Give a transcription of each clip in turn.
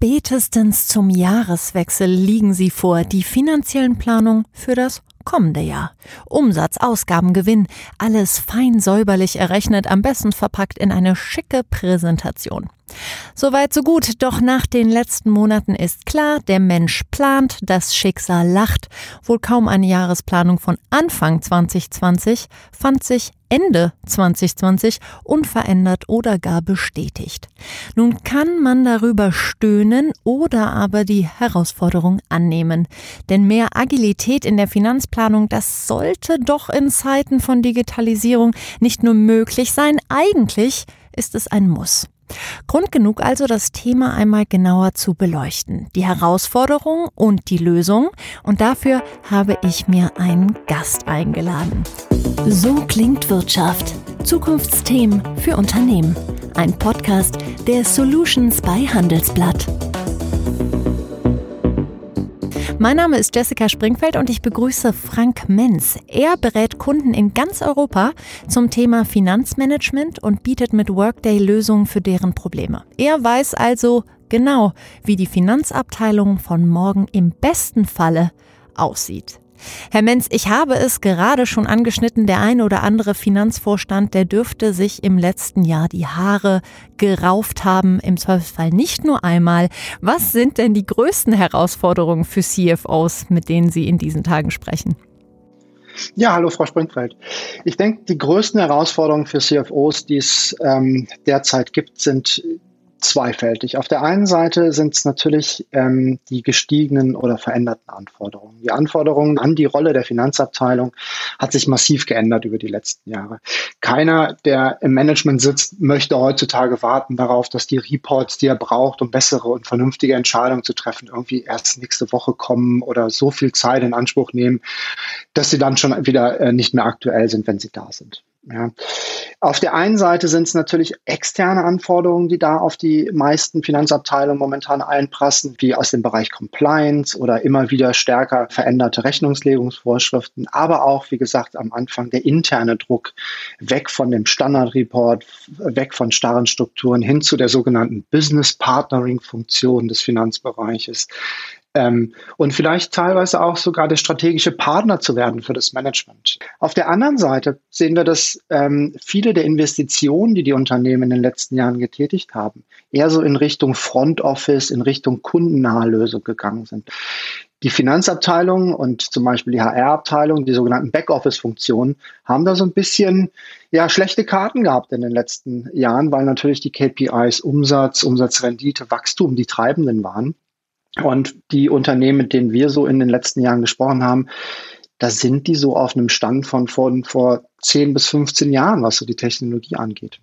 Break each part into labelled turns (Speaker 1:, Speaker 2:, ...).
Speaker 1: Spätestens zum Jahreswechsel liegen sie vor, die finanziellen Planungen für das kommende Jahr. Umsatz, Ausgaben, Gewinn, alles fein säuberlich errechnet, am besten verpackt in eine schicke Präsentation. Soweit so gut, doch nach den letzten Monaten ist klar, der Mensch plant, das Schicksal lacht. Wohl kaum eine Jahresplanung von Anfang 2020 fand sich Ende 2020 unverändert oder gar bestätigt. Nun kann man darüber stöhnen oder aber die Herausforderung annehmen. Denn mehr Agilität in der Finanzplanung, das sollte doch in Zeiten von Digitalisierung nicht nur möglich sein, eigentlich ist es ein Muss. Grund genug also, das Thema einmal genauer zu beleuchten. Die Herausforderung und die Lösung. Und dafür habe ich mir einen Gast eingeladen. So klingt Wirtschaft. Zukunftsthemen für Unternehmen. Ein Podcast der Solutions bei Handelsblatt. Mein Name ist Jessica Springfeld und ich begrüße Frank Menz. Er berät Kunden in ganz Europa zum Thema Finanzmanagement und bietet mit Workday Lösungen für deren Probleme. Er weiß also genau, wie die Finanzabteilung von morgen im besten Falle aussieht. Herr Menz, ich habe es gerade schon angeschnitten, der ein oder andere Finanzvorstand, der dürfte sich im letzten Jahr die Haare gerauft haben, im Zweifelsfall nicht nur einmal. Was sind denn die größten Herausforderungen für CFOs, mit denen Sie in diesen Tagen sprechen?
Speaker 2: Ja, hallo Frau Springfeld. Ich denke, die größten Herausforderungen für CFOs, die es ähm, derzeit gibt, sind zweifältig. Auf der einen Seite sind es natürlich ähm, die gestiegenen oder veränderten Anforderungen. Die Anforderungen an die Rolle der Finanzabteilung hat sich massiv geändert über die letzten Jahre. Keiner, der im Management sitzt, möchte heutzutage warten darauf, dass die Reports, die er braucht, um bessere und vernünftige Entscheidungen zu treffen, irgendwie erst nächste Woche kommen oder so viel Zeit in Anspruch nehmen, dass sie dann schon wieder äh, nicht mehr aktuell sind, wenn sie da sind. Ja. Auf der einen Seite sind es natürlich externe Anforderungen, die da auf die meisten Finanzabteilungen momentan einprassen, wie aus dem Bereich Compliance oder immer wieder stärker veränderte Rechnungslegungsvorschriften, aber auch, wie gesagt, am Anfang der interne Druck weg von dem Standardreport, weg von starren Strukturen hin zu der sogenannten Business Partnering Funktion des Finanzbereiches ähm, und vielleicht teilweise auch sogar der strategische Partner zu werden für das Management. Auf der anderen Seite sehen wir, dass ähm, viele der Investitionen, die die Unternehmen in den letzten Jahren getätigt haben, eher so in Richtung Front Office, in Richtung kundennahe Lösung gegangen sind. Die Finanzabteilung und zum Beispiel die HR-Abteilung, die sogenannten Backoffice-Funktionen, haben da so ein bisschen ja, schlechte Karten gehabt in den letzten Jahren, weil natürlich die KPIs Umsatz, Umsatzrendite, Wachstum die treibenden waren. Und die Unternehmen, mit denen wir so in den letzten Jahren gesprochen haben, da sind die so auf einem Stand von vor, vor 10 bis 15 Jahren, was so die Technologie angeht.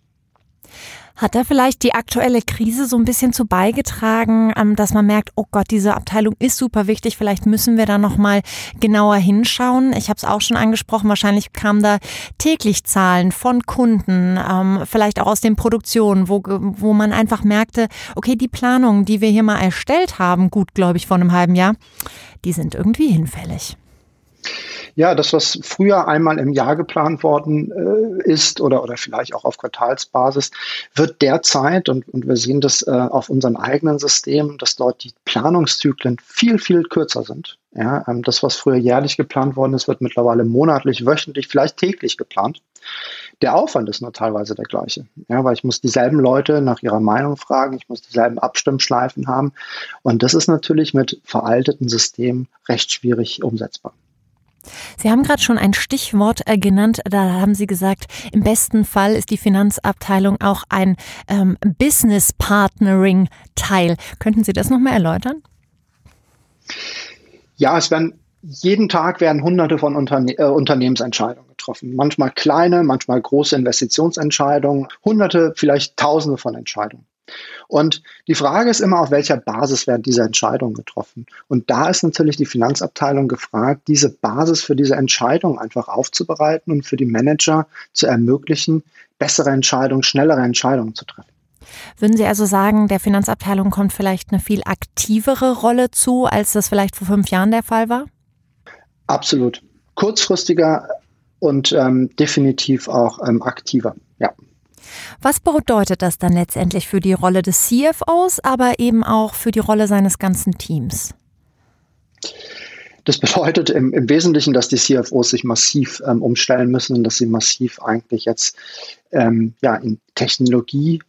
Speaker 1: Hat da vielleicht die aktuelle Krise so ein bisschen zu beigetragen, ähm, dass man merkt, oh Gott, diese Abteilung ist super wichtig, vielleicht müssen wir da nochmal genauer hinschauen. Ich habe es auch schon angesprochen, wahrscheinlich kamen da täglich Zahlen von Kunden, ähm, vielleicht auch aus den Produktionen, wo, wo man einfach merkte, okay, die Planungen, die wir hier mal erstellt haben, gut, glaube ich, vor einem halben Jahr, die sind irgendwie hinfällig.
Speaker 2: Ja, das, was früher einmal im Jahr geplant worden äh, ist oder, oder vielleicht auch auf Quartalsbasis, wird derzeit, und, und wir sehen das äh, auf unseren eigenen Systemen, dass dort die Planungszyklen viel, viel kürzer sind. Ja, ähm, das, was früher jährlich geplant worden ist, wird mittlerweile monatlich, wöchentlich, vielleicht täglich geplant. Der Aufwand ist nur teilweise der gleiche, ja, weil ich muss dieselben Leute nach ihrer Meinung fragen, ich muss dieselben Abstimmschleifen haben und das ist natürlich mit veralteten Systemen recht schwierig umsetzbar.
Speaker 1: Sie haben gerade schon ein Stichwort äh, genannt. Da haben Sie gesagt, im besten Fall ist die Finanzabteilung auch ein ähm, Business Partnering Teil. Könnten Sie das nochmal erläutern?
Speaker 2: Ja, es werden jeden Tag werden hunderte von Unterne äh, Unternehmensentscheidungen getroffen. Manchmal kleine, manchmal große Investitionsentscheidungen, hunderte, vielleicht tausende von Entscheidungen. Und die Frage ist immer, auf welcher Basis werden diese Entscheidungen getroffen? Und da ist natürlich die Finanzabteilung gefragt, diese Basis für diese Entscheidung einfach aufzubereiten und für die Manager zu ermöglichen, bessere Entscheidungen, schnellere Entscheidungen zu treffen.
Speaker 1: Würden Sie also sagen, der Finanzabteilung kommt vielleicht eine viel aktivere Rolle zu, als das vielleicht vor fünf Jahren der Fall war?
Speaker 2: Absolut. Kurzfristiger und ähm, definitiv auch ähm, aktiver, ja.
Speaker 1: Was bedeutet das dann letztendlich für die Rolle des CFOs, aber eben auch für die Rolle seines ganzen Teams?
Speaker 2: Das bedeutet im, im Wesentlichen, dass die CFOs sich massiv ähm, umstellen müssen und dass sie massiv eigentlich jetzt ähm, ja, in Technologie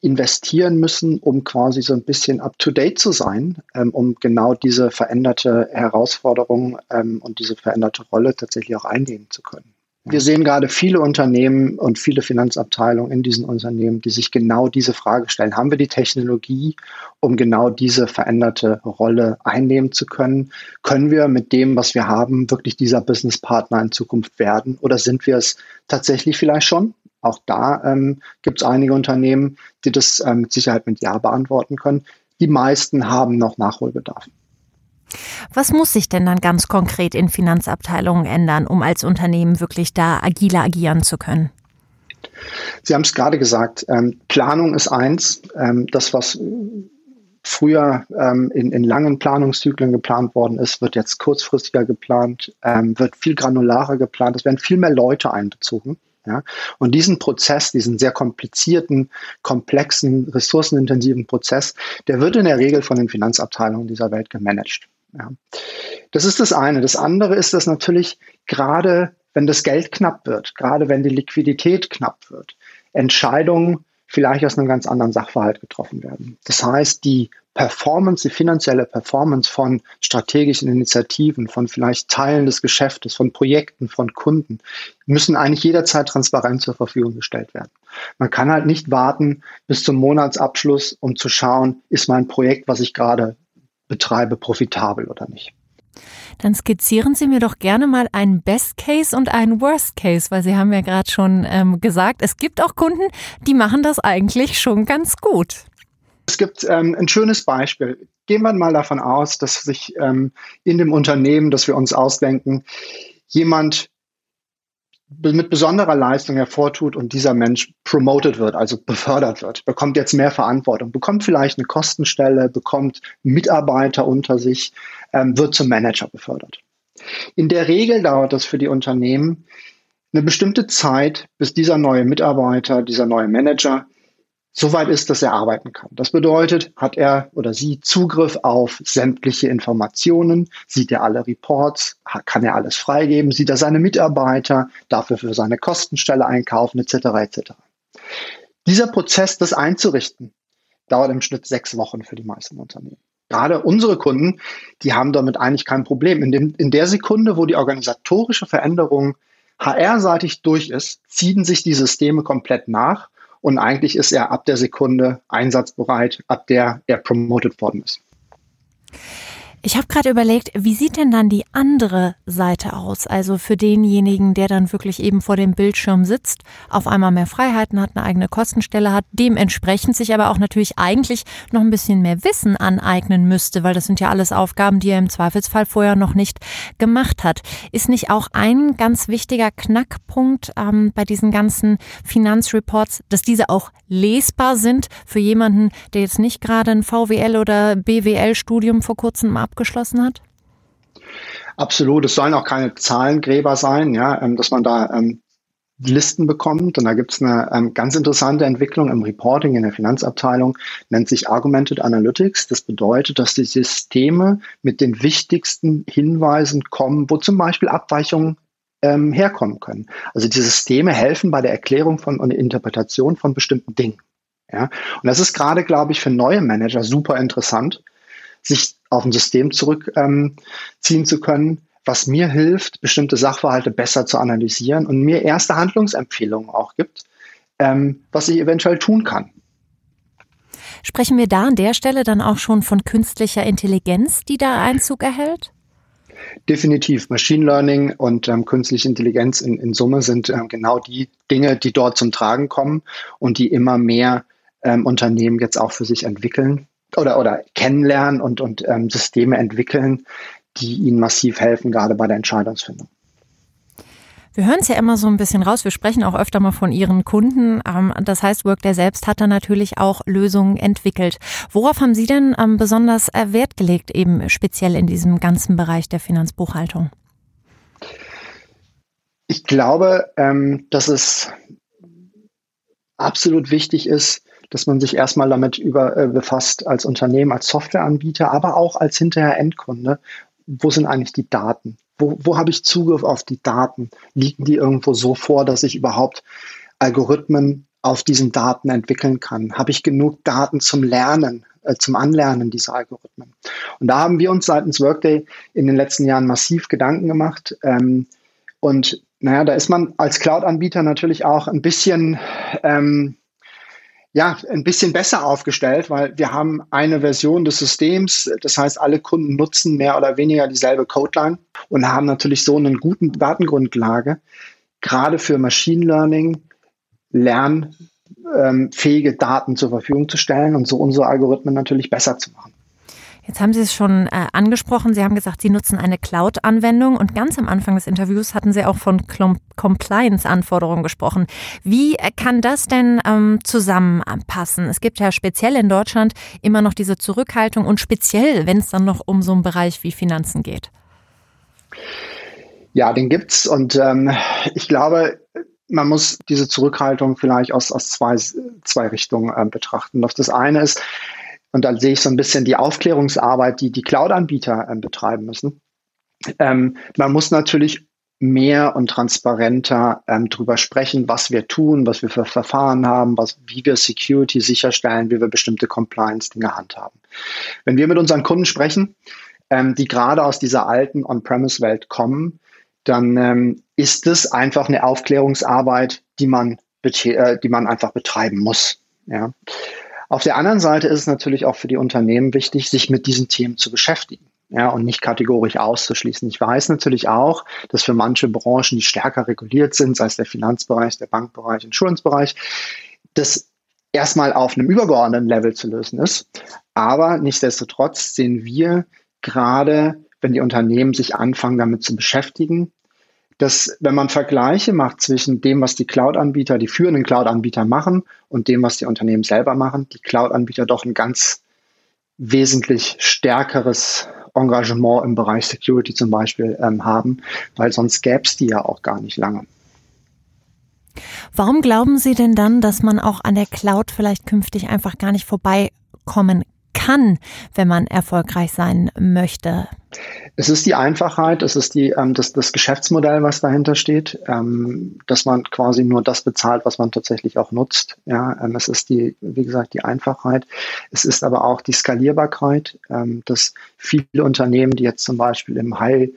Speaker 2: investieren müssen, um quasi so ein bisschen up-to-date zu sein, ähm, um genau diese veränderte Herausforderung ähm, und diese veränderte Rolle tatsächlich auch einnehmen zu können. Wir sehen gerade viele Unternehmen und viele Finanzabteilungen in diesen Unternehmen, die sich genau diese Frage stellen. Haben wir die Technologie, um genau diese veränderte Rolle einnehmen zu können? Können wir mit dem, was wir haben, wirklich dieser Businesspartner in Zukunft werden? Oder sind wir es tatsächlich vielleicht schon? Auch da ähm, gibt es einige Unternehmen, die das ähm, mit Sicherheit mit Ja beantworten können. Die meisten haben noch Nachholbedarf.
Speaker 1: Was muss sich denn dann ganz konkret in Finanzabteilungen ändern, um als Unternehmen wirklich da agiler agieren zu können?
Speaker 2: Sie haben es gerade gesagt, ähm, Planung ist eins. Ähm, das, was früher ähm, in, in, langen Planungszyklen geplant worden ist, wird jetzt kurzfristiger geplant, ähm, wird viel granularer geplant, es werden viel mehr Leute einbezogen. Ja? Und diesen Prozess, diesen sehr komplizierten, komplexen, ressourcenintensiven Prozess, der wird in der Regel von den Finanzabteilungen dieser Welt gemanagt. Ja. Das ist das eine. Das andere ist, dass natürlich gerade, wenn das Geld knapp wird, gerade wenn die Liquidität knapp wird, Entscheidungen vielleicht aus einem ganz anderen Sachverhalt getroffen werden. Das heißt, die Performance, die finanzielle Performance von strategischen Initiativen, von vielleicht Teilen des Geschäftes, von Projekten, von Kunden, müssen eigentlich jederzeit transparent zur Verfügung gestellt werden. Man kann halt nicht warten bis zum Monatsabschluss, um zu schauen, ist mein Projekt, was ich gerade betreibe, profitabel oder nicht.
Speaker 1: Dann skizzieren Sie mir doch gerne mal einen Best Case und einen Worst Case, weil Sie haben ja gerade schon ähm, gesagt, es gibt auch Kunden, die machen das eigentlich schon ganz gut.
Speaker 2: Es gibt ähm, ein schönes Beispiel. Gehen wir mal davon aus, dass sich ähm, in dem Unternehmen, das wir uns ausdenken, jemand mit besonderer Leistung hervortut und dieser Mensch promoted wird, also befördert wird, bekommt jetzt mehr Verantwortung, bekommt vielleicht eine Kostenstelle, bekommt Mitarbeiter unter sich, ähm, wird zum Manager befördert. In der Regel dauert das für die Unternehmen eine bestimmte Zeit, bis dieser neue Mitarbeiter, dieser neue Manager so weit ist, dass er arbeiten kann. Das bedeutet, hat er oder sie Zugriff auf sämtliche Informationen, sieht er alle Reports, kann er alles freigeben, sieht er seine Mitarbeiter, darf er für seine Kostenstelle einkaufen, etc. etc. Dieser Prozess, das einzurichten, dauert im Schnitt sechs Wochen für die meisten Unternehmen. Gerade unsere Kunden, die haben damit eigentlich kein Problem. In, dem, in der Sekunde, wo die organisatorische Veränderung HR-seitig durch ist, ziehen sich die Systeme komplett nach und eigentlich ist er ab der Sekunde einsatzbereit, ab der er promoted worden ist.
Speaker 1: Ich habe gerade überlegt, wie sieht denn dann die andere Seite aus? Also für denjenigen, der dann wirklich eben vor dem Bildschirm sitzt, auf einmal mehr Freiheiten hat, eine eigene Kostenstelle hat, dementsprechend sich aber auch natürlich eigentlich noch ein bisschen mehr Wissen aneignen müsste, weil das sind ja alles Aufgaben, die er im Zweifelsfall vorher noch nicht gemacht hat. Ist nicht auch ein ganz wichtiger Knackpunkt ähm, bei diesen ganzen Finanzreports, dass diese auch lesbar sind für jemanden, der jetzt nicht gerade ein VWL oder BWL-Studium vor kurzem abgeschlossen hat?
Speaker 2: Absolut. Es sollen auch keine Zahlengräber sein, ja, ähm, dass man da ähm, Listen bekommt. Und da gibt es eine ähm, ganz interessante Entwicklung im Reporting in der Finanzabteilung, nennt sich Augmented Analytics. Das bedeutet, dass die Systeme mit den wichtigsten Hinweisen kommen, wo zum Beispiel Abweichungen ähm, herkommen können. Also die Systeme helfen bei der Erklärung von und Interpretation von bestimmten Dingen. Ja? Und das ist gerade, glaube ich, für neue Manager super interessant, sich auf ein System zurückziehen ähm, zu können, was mir hilft, bestimmte Sachverhalte besser zu analysieren und mir erste Handlungsempfehlungen auch gibt, ähm, was ich eventuell tun kann.
Speaker 1: Sprechen wir da an der Stelle dann auch schon von künstlicher Intelligenz, die da Einzug erhält?
Speaker 2: Definitiv. Machine Learning und ähm, künstliche Intelligenz in, in Summe sind ähm, genau die Dinge, die dort zum Tragen kommen und die immer mehr ähm, Unternehmen jetzt auch für sich entwickeln oder, oder kennenlernen und, und ähm, Systeme entwickeln, die ihnen massiv helfen, gerade bei der Entscheidungsfindung.
Speaker 1: Wir hören es ja immer so ein bisschen raus. Wir sprechen auch öfter mal von Ihren Kunden. Ähm, das heißt, Workday selbst hat da natürlich auch Lösungen entwickelt. Worauf haben Sie denn ähm, besonders äh, Wert gelegt, eben speziell in diesem ganzen Bereich der Finanzbuchhaltung?
Speaker 2: Ich glaube, ähm, dass es absolut wichtig ist, dass man sich erstmal damit über, äh, befasst als Unternehmen, als Softwareanbieter, aber auch als hinterher Endkunde. Wo sind eigentlich die Daten? Wo, wo habe ich Zugriff auf die Daten? Liegen die irgendwo so vor, dass ich überhaupt Algorithmen auf diesen Daten entwickeln kann? Habe ich genug Daten zum Lernen, äh, zum Anlernen dieser Algorithmen? Und da haben wir uns seitens Workday in den letzten Jahren massiv Gedanken gemacht. Ähm, und naja, da ist man als Cloud-Anbieter natürlich auch ein bisschen ähm, ja, ein bisschen besser aufgestellt, weil wir haben eine Version des Systems. Das heißt, alle Kunden nutzen mehr oder weniger dieselbe Codeline und haben natürlich so einen guten Datengrundlage, gerade für Machine Learning, lernfähige Daten zur Verfügung zu stellen und so unsere Algorithmen natürlich besser zu machen.
Speaker 1: Jetzt haben Sie es schon äh, angesprochen. Sie haben gesagt, Sie nutzen eine Cloud-Anwendung und ganz am Anfang des Interviews hatten Sie auch von Compliance-Anforderungen gesprochen. Wie kann das denn ähm, zusammenpassen? Es gibt ja speziell in Deutschland immer noch diese Zurückhaltung und speziell, wenn es dann noch um so einen Bereich wie Finanzen geht.
Speaker 2: Ja, den gibt's und ähm, ich glaube, man muss diese Zurückhaltung vielleicht aus, aus zwei, zwei Richtungen äh, betrachten. Das eine ist, und da sehe ich so ein bisschen die Aufklärungsarbeit, die die Cloud-Anbieter äh, betreiben müssen. Ähm, man muss natürlich mehr und transparenter ähm, darüber sprechen, was wir tun, was wir für Verfahren haben, was, wie wir Security sicherstellen, wie wir bestimmte Compliance-Dinge handhaben. Wenn wir mit unseren Kunden sprechen, ähm, die gerade aus dieser alten On-Premise-Welt kommen, dann ähm, ist es einfach eine Aufklärungsarbeit, die man, äh, die man einfach betreiben muss. Ja. Auf der anderen Seite ist es natürlich auch für die Unternehmen wichtig, sich mit diesen Themen zu beschäftigen. Ja, und nicht kategorisch auszuschließen. Ich weiß natürlich auch, dass für manche Branchen, die stärker reguliert sind, sei es der Finanzbereich, der Bankbereich, Insurance-Bereich, das erstmal auf einem übergeordneten Level zu lösen ist. Aber nichtsdestotrotz sehen wir gerade, wenn die Unternehmen sich anfangen, damit zu beschäftigen, dass wenn man Vergleiche macht zwischen dem, was die Cloud-Anbieter, die führenden Cloud-Anbieter machen und dem, was die Unternehmen selber machen, die Cloud-Anbieter doch ein ganz wesentlich stärkeres Engagement im Bereich Security zum Beispiel ähm, haben, weil sonst gäbe es die ja auch gar nicht lange.
Speaker 1: Warum glauben Sie denn dann, dass man auch an der Cloud vielleicht künftig einfach gar nicht vorbeikommen kann, wenn man erfolgreich sein möchte?
Speaker 2: Es ist die Einfachheit, es ist die, ähm, das, das Geschäftsmodell, was dahinter steht, ähm, dass man quasi nur das bezahlt, was man tatsächlich auch nutzt. Ja, ähm, es ist die, wie gesagt, die Einfachheit. Es ist aber auch die Skalierbarkeit, ähm, dass viele Unternehmen, die jetzt zum Beispiel im High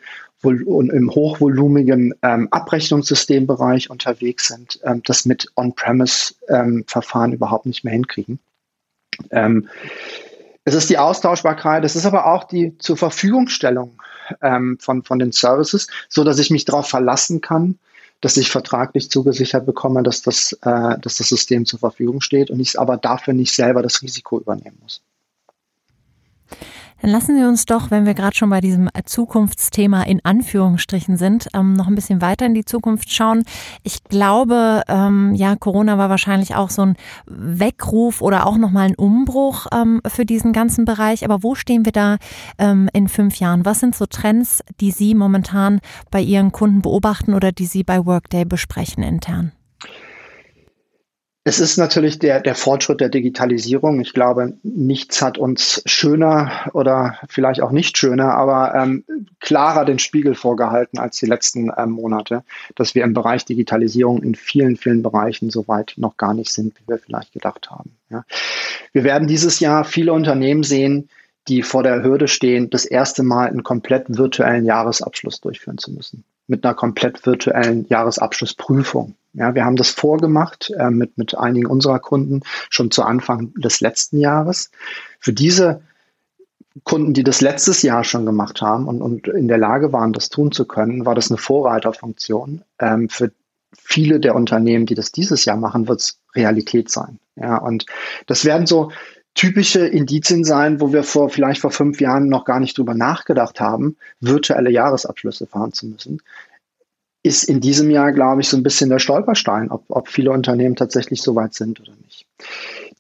Speaker 2: und im hochvolumigen ähm, Abrechnungssystembereich unterwegs sind, ähm, das mit On-Premise-Verfahren ähm, überhaupt nicht mehr hinkriegen. Ähm, es ist die Austauschbarkeit, es ist aber auch die zur Verfügungstellung ähm, von, von den Services, so dass ich mich darauf verlassen kann, dass ich vertraglich zugesichert bekomme, dass das, äh, dass das System zur Verfügung steht und ich aber dafür nicht selber das Risiko übernehmen muss.
Speaker 1: Dann lassen Sie uns doch, wenn wir gerade schon bei diesem Zukunftsthema in Anführungsstrichen sind, ähm, noch ein bisschen weiter in die Zukunft schauen. Ich glaube, ähm, ja, Corona war wahrscheinlich auch so ein Weckruf oder auch nochmal ein Umbruch ähm, für diesen ganzen Bereich. Aber wo stehen wir da ähm, in fünf Jahren? Was sind so Trends, die Sie momentan bei Ihren Kunden beobachten oder die Sie bei Workday besprechen intern?
Speaker 2: Es ist natürlich der, der Fortschritt der Digitalisierung. Ich glaube, nichts hat uns schöner oder vielleicht auch nicht schöner, aber ähm, klarer den Spiegel vorgehalten als die letzten ähm, Monate, dass wir im Bereich Digitalisierung in vielen, vielen Bereichen so weit noch gar nicht sind, wie wir vielleicht gedacht haben. Ja. Wir werden dieses Jahr viele Unternehmen sehen, die vor der Hürde stehen, das erste Mal einen komplett virtuellen Jahresabschluss durchführen zu müssen. Mit einer komplett virtuellen Jahresabschlussprüfung. Ja, wir haben das vorgemacht äh, mit, mit einigen unserer Kunden schon zu Anfang des letzten Jahres. Für diese Kunden, die das letztes Jahr schon gemacht haben und, und in der Lage waren, das tun zu können, war das eine Vorreiterfunktion. Ähm, für viele der Unternehmen, die das dieses Jahr machen, wird es Realität sein. Ja, und das werden so typische Indizien sein, wo wir vor vielleicht vor fünf Jahren noch gar nicht drüber nachgedacht haben, virtuelle Jahresabschlüsse fahren zu müssen ist in diesem Jahr, glaube ich, so ein bisschen der Stolperstein, ob, ob viele Unternehmen tatsächlich so weit sind oder nicht.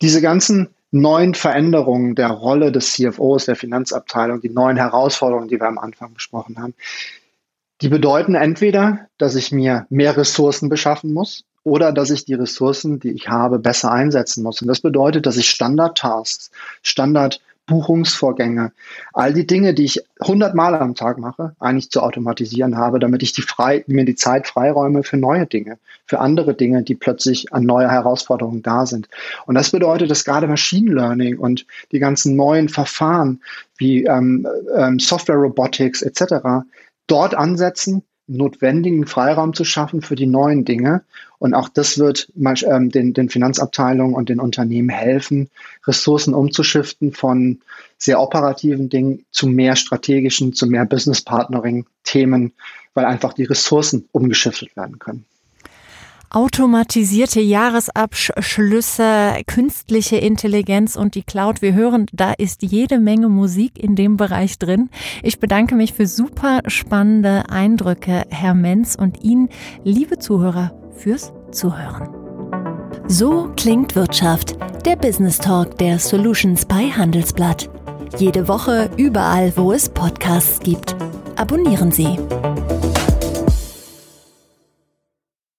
Speaker 2: Diese ganzen neuen Veränderungen der Rolle des CFOs, der Finanzabteilung, die neuen Herausforderungen, die wir am Anfang besprochen haben, die bedeuten entweder, dass ich mir mehr Ressourcen beschaffen muss, oder dass ich die Ressourcen, die ich habe, besser einsetzen muss. Und das bedeutet, dass ich Standard-Tasks, Standard Buchungsvorgänge, all die Dinge, die ich hundertmal am Tag mache, eigentlich zu automatisieren habe, damit ich die frei, mir die Zeit freiräume für neue Dinge, für andere Dinge, die plötzlich an neue Herausforderungen da sind. Und das bedeutet, dass gerade Machine Learning und die ganzen neuen Verfahren wie ähm, ähm, Software Robotics etc. dort ansetzen, notwendigen Freiraum zu schaffen für die neuen Dinge. Und auch das wird ähm, den, den Finanzabteilungen und den Unternehmen helfen, Ressourcen umzuschiften von sehr operativen Dingen zu mehr strategischen, zu mehr Business Partnering Themen, weil einfach die Ressourcen umgeschiftet werden können
Speaker 1: automatisierte Jahresabschlüsse, künstliche Intelligenz und die Cloud. Wir hören, da ist jede Menge Musik in dem Bereich drin. Ich bedanke mich für super spannende Eindrücke, Herr Menz, und Ihnen, liebe Zuhörer, fürs Zuhören. So klingt Wirtschaft, der Business Talk der Solutions bei Handelsblatt. Jede Woche überall, wo es Podcasts gibt. Abonnieren Sie.